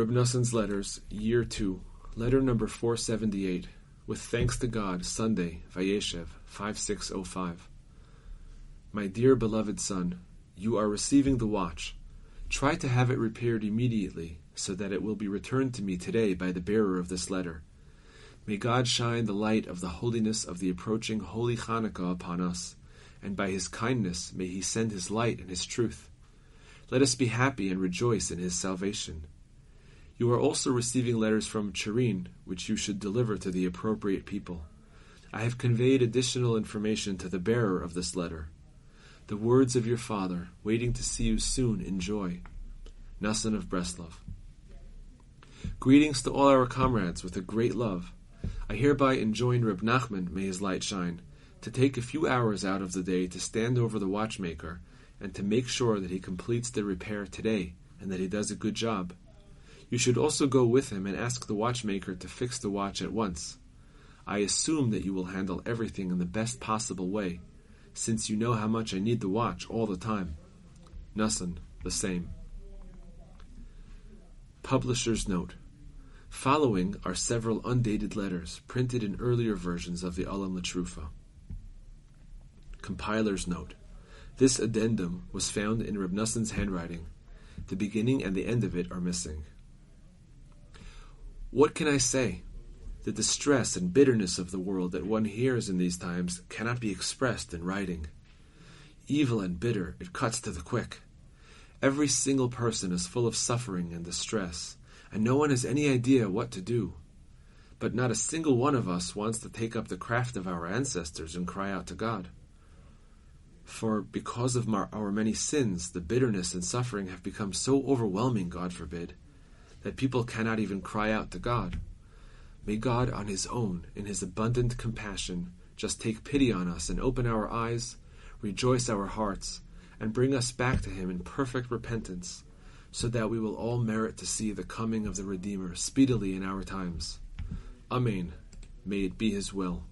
Reb Noson's Letters, Year 2, Letter number 478, with thanks to God, Sunday, Vayeshev, 5605. My dear beloved son, you are receiving the watch. Try to have it repaired immediately, so that it will be returned to me today by the bearer of this letter. May God shine the light of the holiness of the approaching Holy Hanukkah upon us, and by His kindness may He send His light and His truth. Let us be happy and rejoice in His salvation. You are also receiving letters from Tcherin, which you should deliver to the appropriate people. I have conveyed additional information to the bearer of this letter. The words of your father, waiting to see you soon in joy. Nasan of Breslov. Greetings to all our comrades with a great love. I hereby enjoin Reb Nachman, may his light shine, to take a few hours out of the day to stand over the watchmaker and to make sure that he completes the repair today and that he does a good job. You should also go with him and ask the watchmaker to fix the watch at once. I assume that you will handle everything in the best possible way, since you know how much I need the watch all the time. Nasan, the same. Publisher's Note Following are several undated letters printed in earlier versions of the Alim LeTerufah. Compiler's Note This addendum was found in Reb Noson's handwriting. The beginning and the end of it are missing. What can I say? The distress and bitterness of the world that one hears in these times cannot be expressed in writing. Evil and bitter, it cuts to the quick. Every single person is full of suffering and distress, and no one has any idea what to do. But not a single one of us wants to take up the craft of our ancestors and cry out to God. For because of our many sins, the bitterness and suffering have become so overwhelming, God forbid, that people cannot even cry out to God. May God, on His own, in His abundant compassion, just take pity on us and open our eyes, rejoice our hearts, and bring us back to Him in perfect repentance, so that we will all merit to see the coming of the Redeemer speedily in our times. Amen. May it be His will.